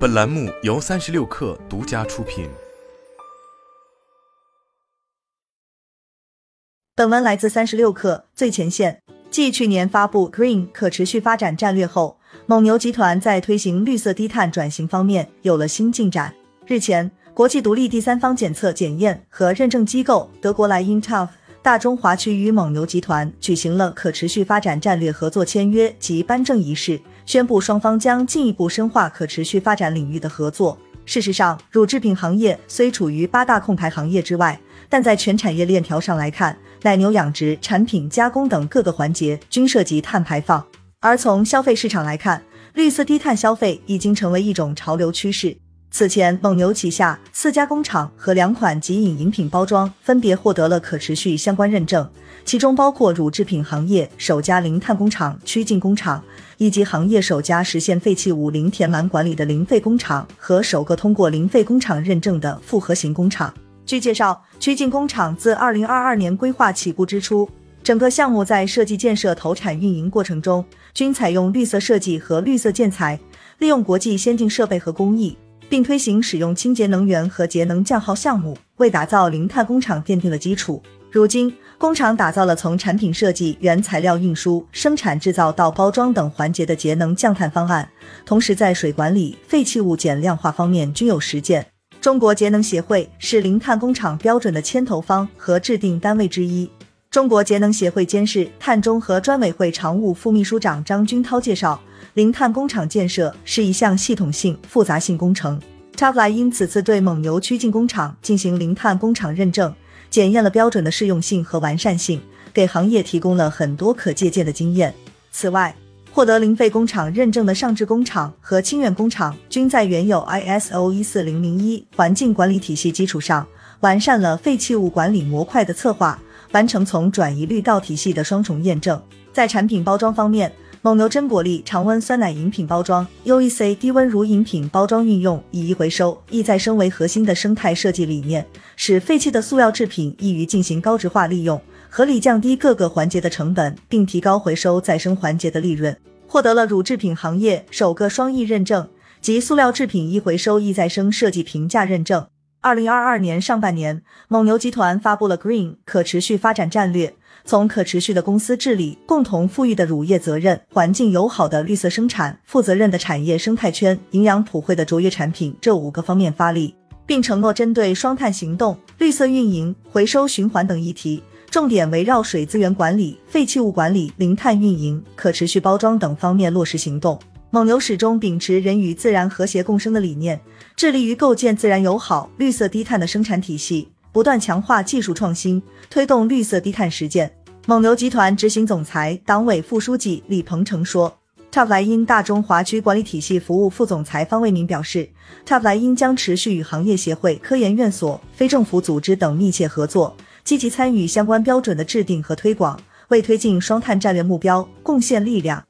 本栏目由三十六氪独家出品。本文来自三十六氪最前线。继去年发布 Green 可持续发展战略后，蒙牛集团在推行绿色低碳转型方面有了新进展。日前，国际独立第三方检测检验和认证机构德国莱茵 TÜV 大中华区与蒙牛集团举行了可持续发展战略合作签约及颁证仪式，宣布双方将进一步深化可持续发展领域的合作。事实上，乳制品行业虽处于八大控排行业之外，但在全产业链条上来看，奶牛养殖、产品加工等各个环节均涉及碳排放。而从消费市场来看，绿色低碳消费已经成为一种潮流趋势。此前，蒙牛旗下四家工厂和两款即饮饮品包装分别获得了可持续相关认证，其中包括乳制品行业首家零碳工厂曲靖工厂，以及行业首家实现废弃物零填栏管理的零废工厂和首个通过零废工厂认证的复合型工厂。据介绍，曲靖工厂自二零二二年规划起步之初，整个项目在设计、建设、投产、运营过程中均采用绿色设计和绿色建材，利用国际先进设备和工艺。并推行使用清洁能源和节能降耗项目，为打造零碳工厂奠定了基础。如今，工厂打造了从产品设计、原材料运输、生产制造到包装等环节的节能降碳方案，同时在水管理、废弃物减量化方面均有实践。中国节能协会是零碳工厂标准的牵头方和制定单位之一。中国节能协会监事、碳中和专委会常务副秘书长张军涛介绍。零碳工厂建设是一项系统性、复杂性工程。t 弗莱因此次对蒙牛曲靖工厂进行零碳工厂认证，检验了标准的适用性和完善性，给行业提供了很多可借鉴的经验。此外，获得零废工厂认证的上智工厂和清远工厂，均在原有 ISO 一四零零一环境管理体系基础上，完善了废弃物管理模块的策划，完成从转移率到体系的双重验证。在产品包装方面，蒙牛真果粒常温酸奶饮品包装，UEC 低温乳饮品包装运用以一回收、易再生为核心的生态设计理念，使废弃的塑料制品易于进行高值化利用，合理降低各个环节的成本，并提高回收再生环节的利润。获得了乳制品行业首个双易认证及塑料制品易回收、易再生设计评价认证。二零二二年上半年，蒙牛集团发布了 Green 可持续发展战略。从可持续的公司治理、共同富裕的乳业责任、环境友好的绿色生产、负责任的产业生态圈、营养普惠的卓越产品这五个方面发力，并承诺针对双碳行动、绿色运营、回收循环等议题，重点围绕水资源管理、废弃物管理、零碳运营、可持续包装等方面落实行动。蒙牛始终秉持人与自然和谐共生的理念，致力于构建自然友好、绿色低碳的生产体系。不断强化技术创新，推动绿色低碳实践。蒙牛集团执行总裁、党委副书记李鹏程说，TOP 莱茵大中华区管理体系服务副总裁方卫民表示，TOP 莱茵将持续与行业协会、科研院所、非政府组织等密切合作，积极参与相关标准的制定和推广，为推进双碳战略目标贡献力量。